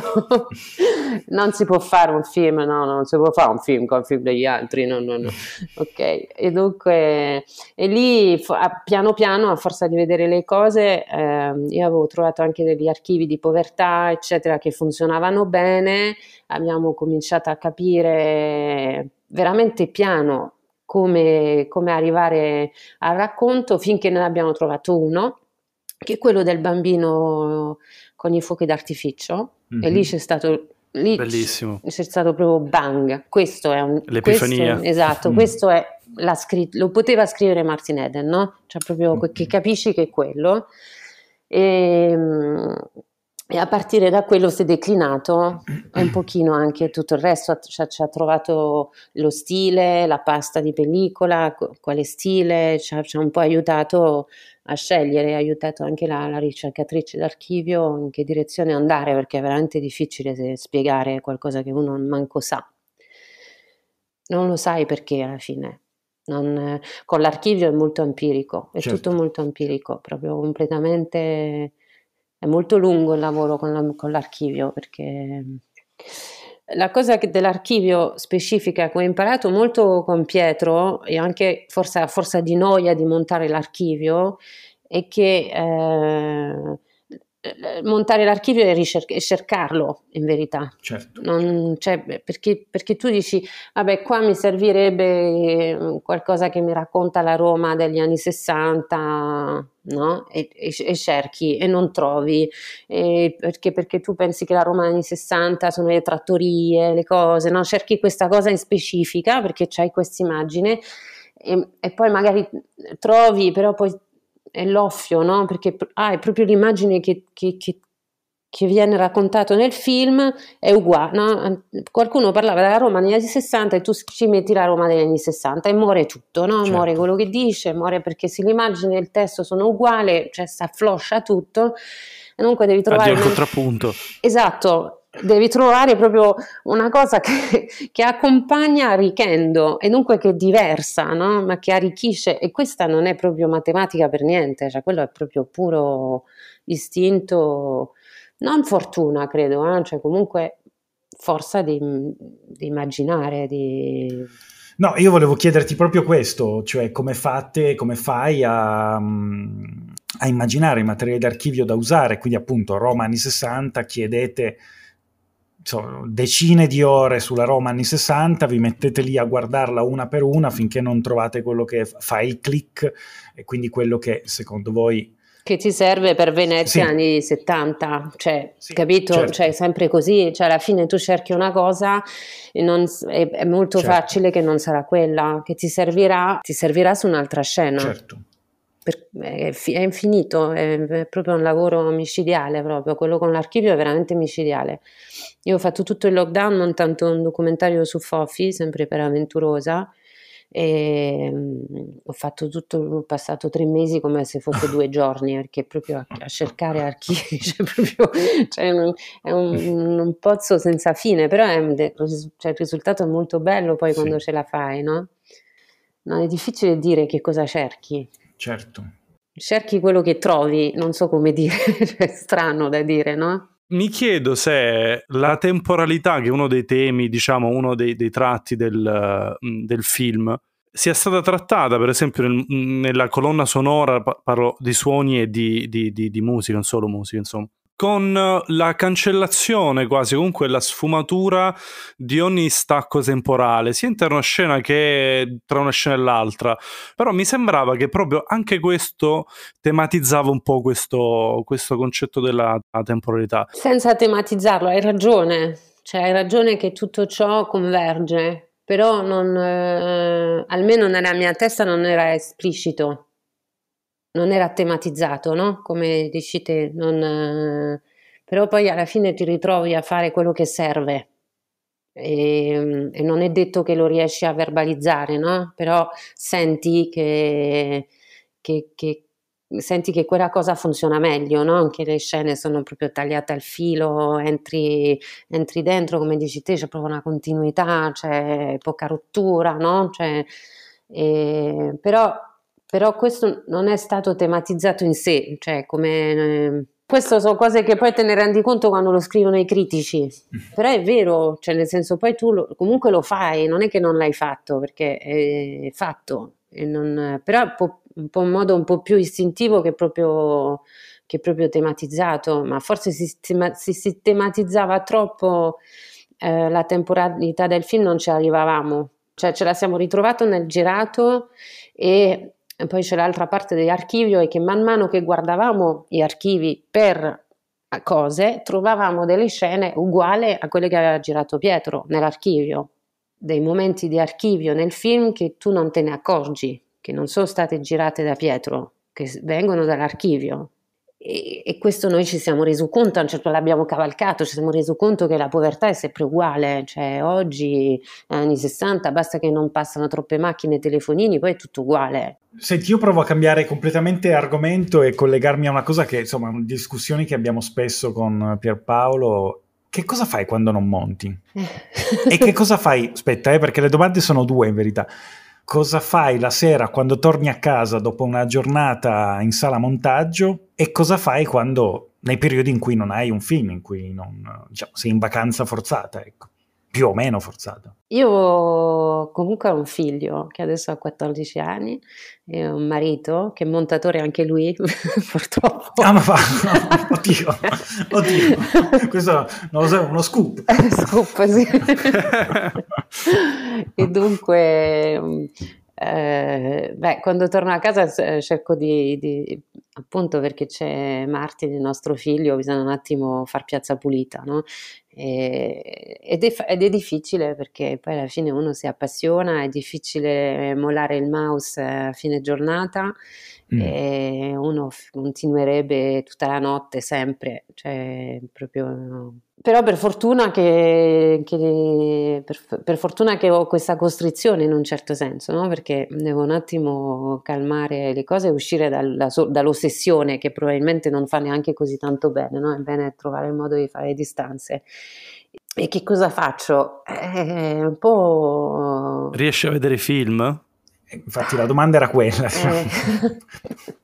non si può fare un film, no, non si può fare un film con i film degli altri, no, no, no, ok, e dunque, e lì piano piano a forza di vedere le cose, eh, io avevo trovato anche degli archivi di povertà, eccetera, che funzionavano bene, abbiamo cominciato a capire veramente piano come, come arrivare al racconto finché ne abbiamo trovato uno, che è quello del bambino con i fuochi d'artificio, mm-hmm. e lì mhm. c'è stato lì Bellissimo. c'è stato proprio bang. Questo è un l'epifania. Questo, esatto, mm. questo è la scritto, lo poteva scrivere Martin Eden, no? Cioè proprio mm. che capisci che è quello. E, ehm, e a partire da quello si è declinato un pochino anche tutto il resto, ci ha, ci ha trovato lo stile, la pasta di pellicola, quale stile, ci ha, ci ha un po' aiutato a scegliere, ha aiutato anche la, la, ricercatrice d'archivio in che direzione andare, perché è veramente difficile spiegare qualcosa che uno manco sa. Non lo sai perché alla fine. Non, con l'archivio è molto empirico, è certo. tutto molto empirico, proprio completamente è molto lungo il lavoro con, la, con l'archivio perché la cosa dell'archivio specifica che ho imparato molto con Pietro e anche forse a forza di noia di montare l'archivio è che eh, montare l'archivio e, ricer- e, cercarlo in verità. Certo. Non, cioè, perché, perché, tu dici, vabbè, qua mi servirebbe mm, qualcosa che mi racconta la Roma degli anni 60, no? E, e, e cerchi e non trovi, perché, perché, tu pensi che la Roma degli anni 60 sono le trattorie, le cose, no? Cerchi questa cosa in specifica perché c'hai questa immagine e poi magari trovi, però poi è l'offio, no? Perché ah, è proprio l'immagine che, che, che, che viene raccontato nel film è uguale. No? Qualcuno parlava della Roma negli anni 60 e tu ci metti la Roma degli anni 60 e muore tutto, no? certo. muore quello che dice, muore perché se l'immagine e il testo sono uguali, cioè si affloscia tutto. E comunque devi trovare... Addio il contrappunto. Esatto, devi trovare proprio una cosa che, che, accompagna arricchendo e dunque che è diversa, no? ma che arricchisce e questa non è proprio matematica per niente, cioè quello è proprio puro istinto non fortuna credo, eh? cioè comunque forza di, di immaginare, di... No, io volevo chiederti proprio questo, cioè come fate, come fai a, a immaginare i materiali d'archivio da usare, quindi appunto Roma anni 60, chiedete insomma, decine di ore sulla Roma anni 60, vi mettete lì a guardarla una per una finché non trovate quello che fa il click e quindi quello che secondo voi che ti serve per Venezia sì. anni 70, cioè, sì, capito? Certo. Cioè, sempre così, cioè, alla fine tu cerchi una cosa e non, è, è, molto certo. facile che non sarà quella, che ti servirà, ti servirà su un'altra scena. Certo. Per, è, è, infinito, è, è, proprio un lavoro micidiale proprio, quello con l'archivio è veramente micidiale. Io ho fatto tutto il lockdown montando un documentario su Fofi, sempre per Aventurosa, e um, ho fatto tutto, ho passato tre mesi come se fosse due giorni perché proprio a, a cercare archivi cioè proprio, cioè un, è un, un, pozzo senza fine però è, cioè il risultato è molto bello poi sì. quando ce la fai no? no? è difficile dire che cosa cerchi certo cerchi quello che trovi non so come dire è strano da dire no? mi chiedo se la temporalità, che è uno dei temi, diciamo, uno dei, dei tratti del, mm, del, film, sia stata trattata, per esempio, nel, nella colonna sonora, parlo di suoni e di, di, di, di musica, non solo musica, insomma con la cancellazione quasi, comunque la sfumatura di ogni stacco temporale, sia interno a scena che tra una scena e l'altra. Però mi sembrava che proprio anche questo tematizzava un po' questo, questo concetto della temporalità. Senza tematizzarlo, hai ragione, cioè hai ragione che tutto ciò converge, però non, eh, almeno nella mia testa non era esplicito non era tematizzato, no? Come dici te, non, eh, però poi alla fine ti ritrovi a fare quello che serve e, e, non è detto che lo riesci a verbalizzare, no? Però senti che, che, che, senti che quella cosa funziona meglio, no? Anche le scene sono proprio tagliate al filo, entri, entri dentro, come dici te, c'è proprio una continuità, c'è poca rottura, no? Cioè, e, però però questo non è stato tematizzato in sé, cioè come... Eh, queste sono cose che poi te ne rendi conto quando lo scrivono i critici, però è vero, cioè nel senso poi tu lo, comunque lo fai, non è che non l'hai fatto, perché è fatto, non, però un po', un po' in modo un po' più istintivo che proprio, che proprio tematizzato, ma forse si, si, si tematizzava troppo eh, la temporalità del film, non ci arrivavamo, cioè ce la siamo ritrovato nel girato e e poi c'è l'altra parte dell'archivio è che man mano che guardavamo gli archivi per cose, trovavamo delle scene uguali a quelle che aveva girato Pietro nell'archivio, dei momenti di archivio nel film che tu non te ne accorgi, che non sono state girate da Pietro, che vengono dall'archivio. E, e, questo noi ci siamo resi conto, a un certo punto l'abbiamo cavalcato, ci siamo resi conto che la povertà è sempre uguale, cioè oggi, anni 60, basta che non passano troppe macchine e telefonini, poi è tutto uguale. Senti, io provo a cambiare completamente argomento e collegarmi a una cosa che, insomma, discussioni che abbiamo spesso con Pierpaolo. Che cosa fai quando non monti? e che cosa fai? Aspetta, eh, perché le domande sono due in verità cosa fai la sera quando torni a casa dopo una giornata in sala montaggio e cosa fai quando nei periodi in cui non hai un film, in cui non, diciamo, sei in vacanza forzata, ecco. Più o meno forzata. Io comunque ho un figlio che adesso ha 14 anni e un marito che è montatore anche lui, purtroppo. Ah, ma fa... oddio, oddio. Questo non lo so, uno scoop. scoop, sì. e dunque, eh, beh, quando torno a casa cerco di, di appunto perché c'è Martin, il nostro figlio, bisogna un attimo far piazza pulita, no? Ed, è, ed, è, difficile perché poi alla fine uno si appassiona, è difficile mollare il mouse a fine giornata mm. e uno continuerebbe tutta la notte sempre, cioè proprio però per fortuna che, che, per, per fortuna che, ho questa costrizione in un certo senso, no? perché devo un attimo calmare le cose e uscire dalla, dall'ossessione che probabilmente non fa neanche così tanto bene, no? è bene trovare il modo di fare distanze. E che cosa faccio? Eh, un po'... Riesci a vedere film? Infatti la domanda era quella. Eh.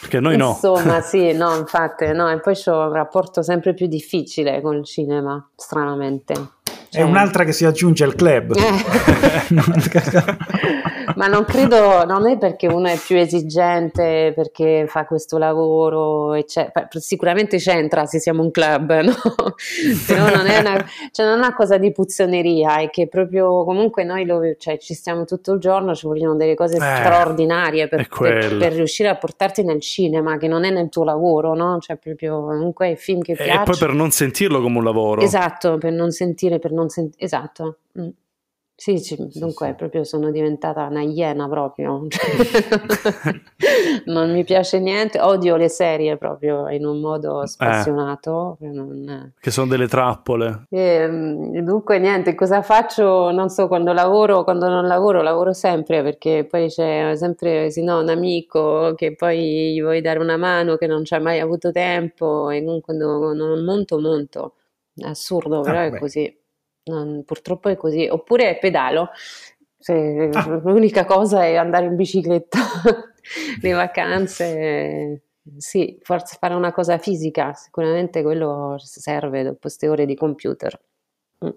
Perché noi no. Insomma, sì, no, infatti, no, e poi ho un rapporto sempre più difficile con il cinema, stranamente. Cioè... È un'altra che si aggiunge al club. Eh. Ma non credo, non è perché uno è più esigente, perché fa questo lavoro, eccetera. sicuramente c'entra se siamo un club, no? Però non è, una, cioè non è una cosa di puzzoneria, è che proprio comunque noi lo, cioè, ci stiamo tutto il giorno, ci vogliono delle cose eh, straordinarie per, per, per, riuscire a portarti nel cinema, che non è nel tuo lavoro, no? Cioè proprio comunque film che piacciono. E poi per non sentirlo come un lavoro. Esatto, per non sentire, per non sentire, esatto. Mm. Sì, ci, sì, dunque sì. proprio sono diventata una iena proprio, non mi piace niente, odio le serie proprio in un modo eh. spassionato. Eh, non... Che sono delle trappole. E, ehm, dunque niente, cosa faccio? Non so, quando lavoro, quando non lavoro, lavoro sempre perché poi c'è sempre sì, no, un amico che poi gli vuoi dare una mano che non ci ha mai avuto tempo e quando non monto, monto. Assurdo, però ah, è beh. così. Non, purtroppo è così. Oppure pedalo. Se, ah. L'unica cosa è andare in bicicletta, le vacanze. Sì, forse fare una cosa fisica, sicuramente quello serve dopo queste ore di computer. Mm.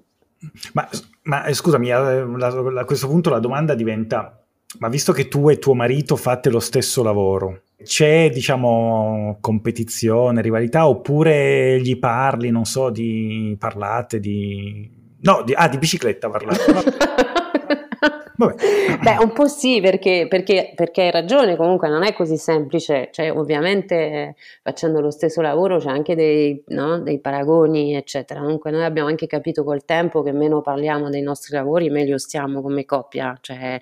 Ma, ma eh, scusami, a, a questo punto la domanda diventa, ma visto che tu e tuo marito fate lo stesso lavoro, c'è diciamo competizione, rivalità oppure gli parli, non so, di parlate di No, di, ah, di bicicletta parlavo. Beh, un po' sì, perché, perché, perché, hai ragione, comunque non è così semplice, cioè ovviamente facendo lo stesso lavoro c'è anche dei, no, dei, paragoni, eccetera. Comunque noi abbiamo anche capito col tempo che meno parliamo dei nostri lavori, meglio stiamo come coppia, cioè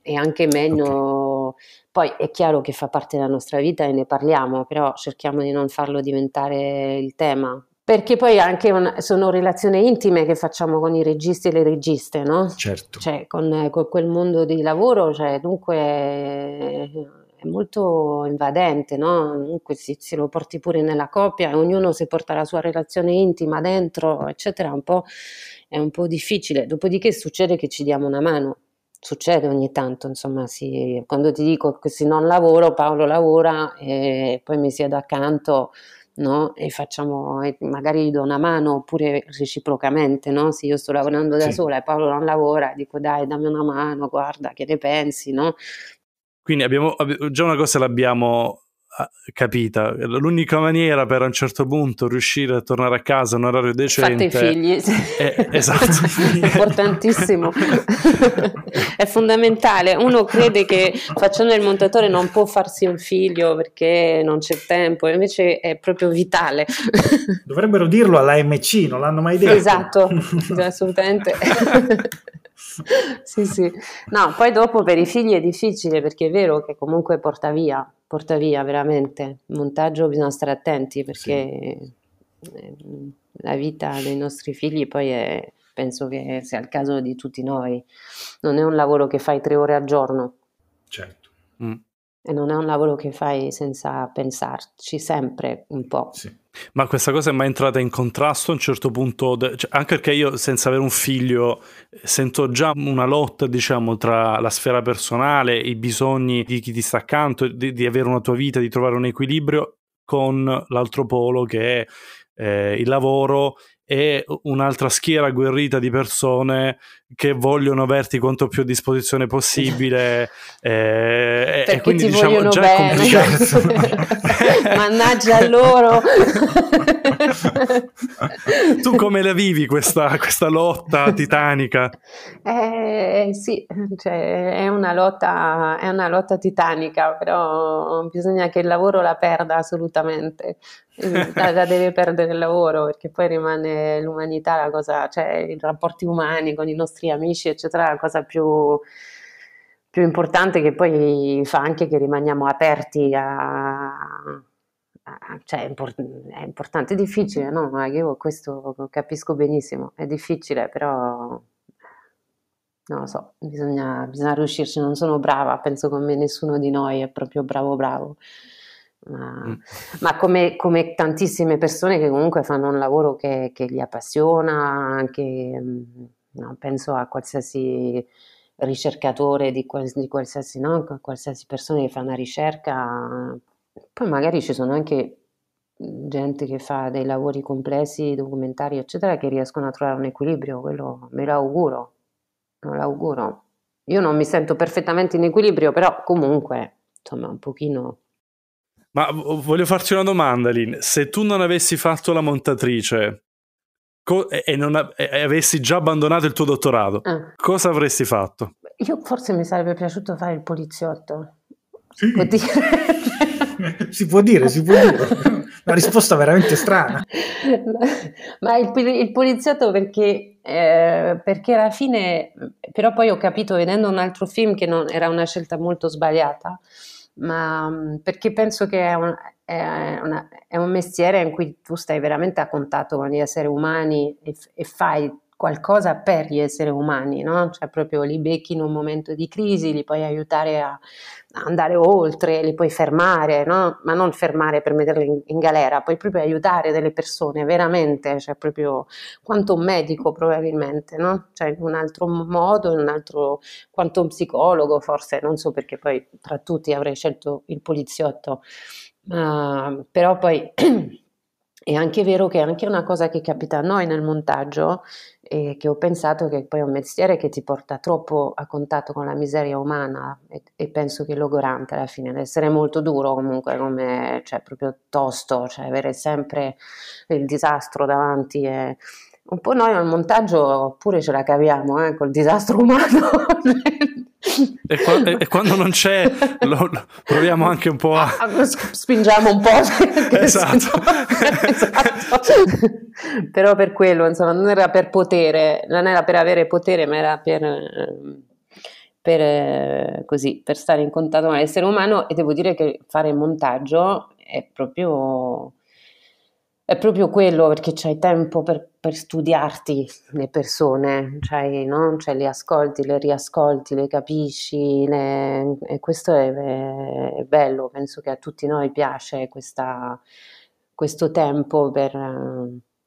è anche meglio... Okay. Poi è chiaro che fa parte della nostra vita e ne parliamo, però cerchiamo di non farlo diventare il tema, perché poi anche una, sono relazioni intime che facciamo con i registi e le registe, no? Certo. Cioè, con, con quel mondo di lavoro, cioè, dunque è, è molto invadente, no? Comunque se, se, lo porti pure nella coppia, ognuno si porta la sua relazione intima dentro, eccetera, un po', è un po' difficile. Dopodiché succede che ci diamo una mano, succede ogni tanto, insomma, sì. quando ti dico che se non lavoro, Paolo lavora e poi mi siedo accanto no? E facciamo, magari gli do una mano oppure reciprocamente, no? Se io sto lavorando da sì. sola e Paolo non lavora, dico dai, dammi una mano, guarda, che ne pensi, no? Quindi abbiamo, già una cosa l'abbiamo capita. L'unica maniera per a un certo punto riuscire a tornare a casa a un orario decente. Fate i figli. È, esatto. Importantissimo. è fondamentale. Uno crede che facendo il montatore non può farsi un figlio perché non c'è tempo, invece è proprio vitale. Dovrebbero dirlo alla MC, non l'hanno mai detto. Esatto, assolutamente. Sì, sì. No, poi dopo per i figli è difficile perché è vero che comunque porta via porta via veramente. Il montaggio bisogna stare attenti perché sì. Eh, la vita dei nostri figli poi è, penso che sia il caso di tutti noi. Non è un lavoro che fai tre ore al giorno. Certo. Mm. E non è un lavoro che fai senza pensarci sempre un po'. Sì. Ma questa cosa è mai entrata in contrasto a un certo punto? De- cioè, anche perché io, senza avere un figlio, sento già una lotta, diciamo, tra la sfera personale, i bisogni di chi ti sta accanto, di, di avere una tua vita, di trovare un equilibrio, con l'altro polo che è eh, il lavoro e un'altra schiera agguerrita di persone che vogliono averti quanto più a disposizione possibile eh, e quindi diciamo già bene. è complicato mannaggia loro tu come la vivi questa, questa lotta titanica? Eh, sì, cioè, è, una lotta, è una lotta titanica però bisogna che il lavoro la perda assolutamente la, la, deve perdere il lavoro perché poi rimane l'umanità la cosa, cioè i rapporti umani con i nostri amici eccetera la cosa più, più importante che poi fa anche che rimaniamo aperti a, cioè è, import- è, importante, è difficile, no? Io questo capisco benissimo, è difficile, però non lo so, bisogna, bisogna riuscirci, non sono brava, penso come nessuno di noi è proprio bravo bravo ma, mm. ma come, come, tantissime persone che comunque fanno un lavoro che, che li appassiona, anche mm, no, penso a qualsiasi ricercatore di, di qualsiasi, no, qualsiasi persona che fa una ricerca, poi magari ci sono anche gente che fa dei lavori complessi, documentari, eccetera, che riescono a trovare un equilibrio, quello me lo auguro, me lo auguro. Io non mi sento perfettamente in equilibrio, però comunque, insomma, un pochino ma voglio farti una domanda, Lynn. Se tu non avessi fatto la montatrice co- e, non, e, avessi già abbandonato il tuo dottorato, ah. cosa avresti fatto? Io forse mi sarebbe piaciuto fare il poliziotto. Sì. Può dire? si può dire, si può dire. Una risposta veramente strana. Ma il, il poliziotto perché, eh, perché alla fine, però poi ho capito vedendo un altro film che non, era una scelta molto sbagliata ma mm, perché penso che è un, è, una, è un, mestiere in cui tu stai veramente a contatto con gli esseri umani e, e fai qualcosa per gli esseri umani, no? Cioè proprio li becchi in un momento di crisi, li puoi aiutare a, andare oltre, li puoi fermare, no? Ma non fermare per metterli in, in, galera, puoi proprio aiutare delle persone, veramente, cioè proprio quanto un medico probabilmente, no? Cioè in un altro modo, in un altro, quanto un psicologo forse, non so perché poi tra tutti avrei scelto il poliziotto, uh, però poi... È anche vero che è anche una cosa che capita a noi nel montaggio e che ho pensato che poi è un mestiere che ti porta troppo a contatto con la miseria umana e, e penso che logorante alla fine, essere molto duro comunque, come, cioè proprio tosto, cioè avere sempre il disastro davanti e, un po' noi al montaggio pure ce la caviamo eh, col disastro umano. E, qua- e, quando non c'è, lo, lo proviamo anche un po' a. Spingiamo un po'. esatto. esatto. Però per quello, insomma, non era per potere, non era per avere potere, ma era per. Per, così, per stare in contatto con l'essere umano e devo dire che fare montaggio è proprio è proprio quello perché c'hai tempo per, per studiarti le persone, c'hai, no? cioè, le ascolti, le riascolti, le capisci le... e questo è, è, bello, penso che a tutti noi piace questa, questo tempo per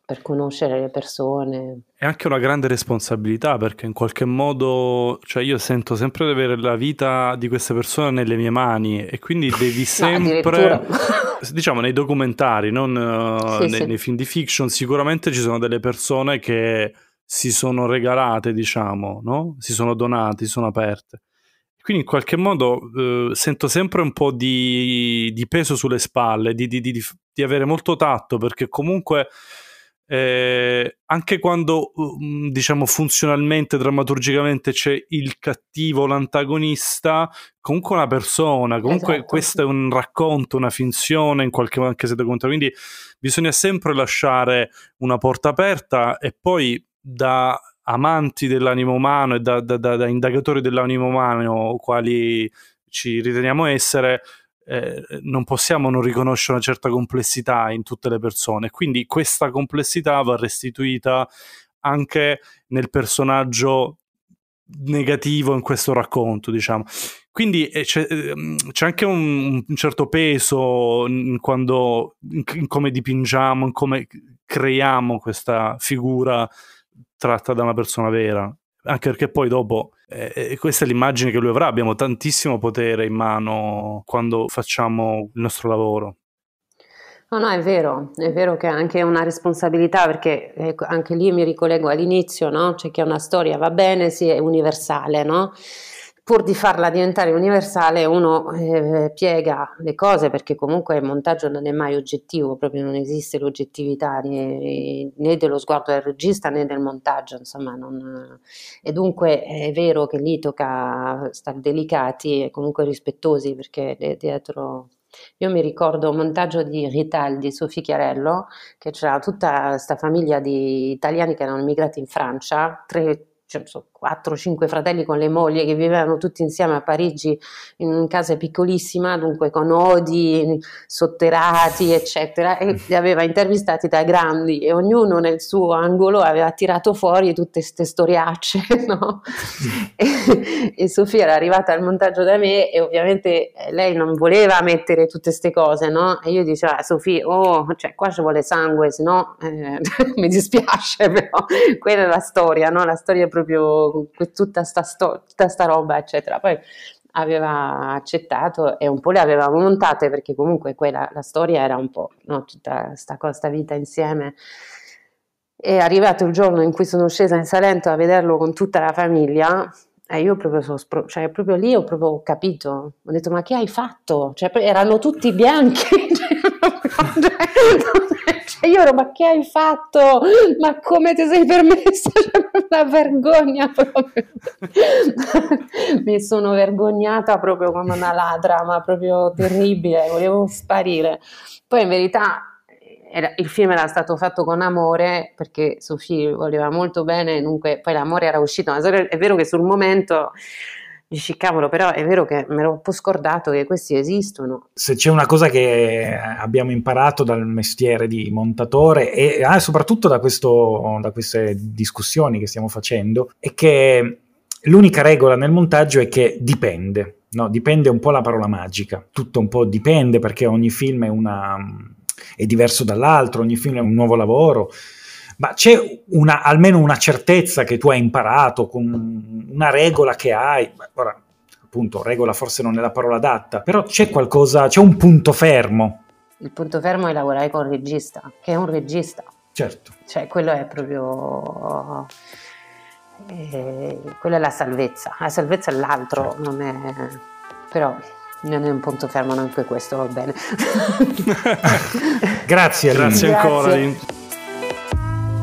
per conoscere le persone. È anche una grande responsabilità perché in qualche modo, cioè io sento sempre di avere la vita di queste persone nelle mie mani e quindi devi sempre, no, diciamo nei documentari, non uh, sì, nei, sì. nei, film di fiction, sicuramente ci sono delle persone che si sono regalate, diciamo, no? si sono donate, si sono aperte. Quindi in qualche modo uh, sento sempre un po' di, di peso sulle spalle, di, di, di avere molto tatto perché comunque eh, anche quando diciamo funzionalmente, drammaturgicamente c'è il cattivo, l'antagonista, comunque una persona, comunque esatto. questo è un racconto, una finzione in qualche modo anche se documentario, quindi bisogna sempre lasciare una porta aperta e poi da amanti dell'animo umano e da, da, da, da indagatori dell'animo umano quali ci riteniamo essere eh, non possiamo non riconoscere una certa complessità in tutte le persone. Quindi questa complessità va restituita anche nel personaggio negativo in questo racconto, diciamo. Quindi eh, c'è, ehm, c'è, anche un, un, certo peso in, quando, in, in come dipingiamo, in come creiamo questa figura tratta da una persona vera anche perché poi dopo eh, questa è l'immagine che lui avrà, abbiamo tantissimo potere in mano quando facciamo il nostro lavoro. No, no, è vero, è vero che è anche una responsabilità perché ecco, anche lì mi ricollego all'inizio, no? Cioè che una storia va bene, sì, è universale, no? Pur di farla diventare universale uno eh, piega le cose perché comunque il montaggio non è mai oggettivo, proprio non esiste l'oggettività né, né dello sguardo del regista né del montaggio, insomma, non... e dunque è vero che lì tocca stare delicati e comunque rispettosi perché dietro io mi ricordo un montaggio di Rital di Sofì Chiarello, che c'era tutta questa famiglia di italiani che erano immigrati in Francia, tre cioè, so, 4-5 fratelli con le mogli che vivevano tutti insieme a Parigi in una casa piccolissima, dunque con odi sotterrati, eccetera, e li aveva intervistati da grandi e ognuno nel suo angolo aveva tirato fuori tutte queste storiacce, no? e, e Sofia era arrivata al montaggio da me e ovviamente eh, lei non voleva mettere tutte queste cose, no? E io dicevo, ah, Sofia, oh, cioè qua ci vuole sangue, se no eh, mi dispiace, però quella è la storia, no? La storia è proprio tutta sta, sto, tutta sta roba, eccetera. Poi aveva accettato e un po' le avevamo montate perché comunque quella, la storia era un po' no, tutta questa vita insieme. È arrivato il giorno in cui sono scesa in Salento a vederlo con tutta la famiglia e io proprio, sono cioè, proprio lì ho proprio capito, ho detto ma che hai fatto? Cioè, erano tutti bianchi. Cioè, io ero, ma che hai fatto? Ma come ti sei permessa? Cioè, una vergogna proprio. Mi sono vergognata proprio come una ladra, ma proprio terribile, volevo sparire. Poi in verità era, il film era stato fatto con amore perché Sofì voleva molto bene, dunque poi l'amore era uscito. Ma è vero che sul momento dici cavolo, però è vero che me l'ho un po' scordato che questi esistono. Se c'è una cosa che abbiamo imparato dal mestiere di montatore e ah, soprattutto da, questo, da queste discussioni che stiamo facendo, è che l'unica regola nel montaggio è che dipende. No, dipende un po' la parola magica, tutto un po' dipende perché ogni film è, una, è diverso dall'altro, ogni film è un nuovo lavoro, ma c'è una, almeno una certezza che tu hai imparato, con una regola che hai, ora appunto regola forse non è la parola adatta, però c'è qualcosa, c'è un punto fermo. Il punto fermo è lavorare con il regista, che è un regista. Certo. Cioè quello è proprio... Eh, quella è la salvezza, la salvezza è l'altro, non è... però non è un punto fermo neanche questo, va bene. Grazie, Grazie ancora.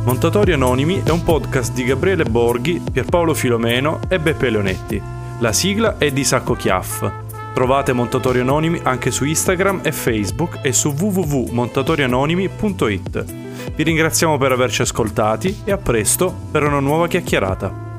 Montatori Anonimi è un podcast di Gabriele Borghi, Pierpaolo Filomeno e Beppe Leonetti. La sigla è di Sacco Chiaff. Trovate Montatori Anonimi anche su Instagram e Facebook e su www.montatorianonimi.it. Vi ringraziamo per averci ascoltati e a presto per una nuova chiacchierata.